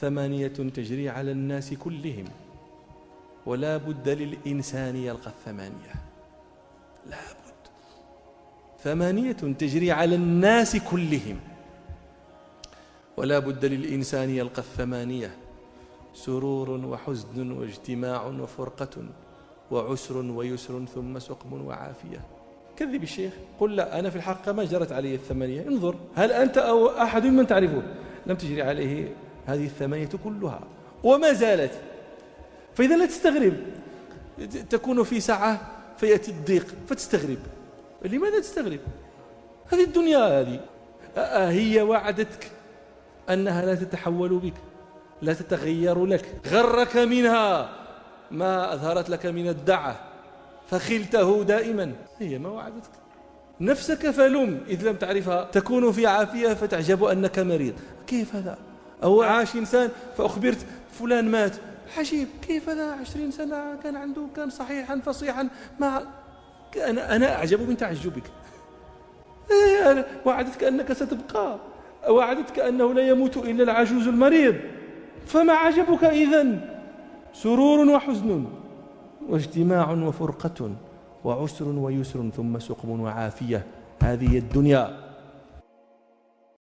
ثمانية تجري على الناس كلهم ولا بد للإنسان يلقى الثمانية. لا بد. ثمانية تجري على الناس كلهم ولا بد للإنسان يلقى الثمانية. سرور وحزن واجتماع وفرقة وعسر ويسر ثم سقم وعافية. كذب الشيخ قل لا أنا في الحقيقة ما جرت علي الثمانية. انظر هل أنت أو أحد من تعرفه لم تجري عليه هذه الثمانية كلها. وما زالت. فإذا لا تستغرب. تكون في ساعة فيأتي الضيق فتستغرب. لماذا تستغرب؟ هذه الدنيا هذه. هي وعدتك أنها لا تتحول بك لا تتغير لك. غرك منها ما أظهرت لك من الدعة فخلته دائما. هي ما وعدتك. نفسك فلم إذ لم تعرفها. تكون في عافية فتعجب أنك مريض. كيف هذا؟ أو عاش إنسان فأخبرت فلان مات. عجيب كيف هذا عشرين سنة؟ كان عنده كان صحيحا فصيحا. ما أنا, أنا أعجب من تعجبك. إيه، وعدتك أنك ستبقى. وعدتك أنه لا يموت إلا العجوز المريض. فما عجبك إذن؟ سرور وحزن واجتماع وفرقة وعسر ويسر ثم سقم وعافية. هذه الدنيا.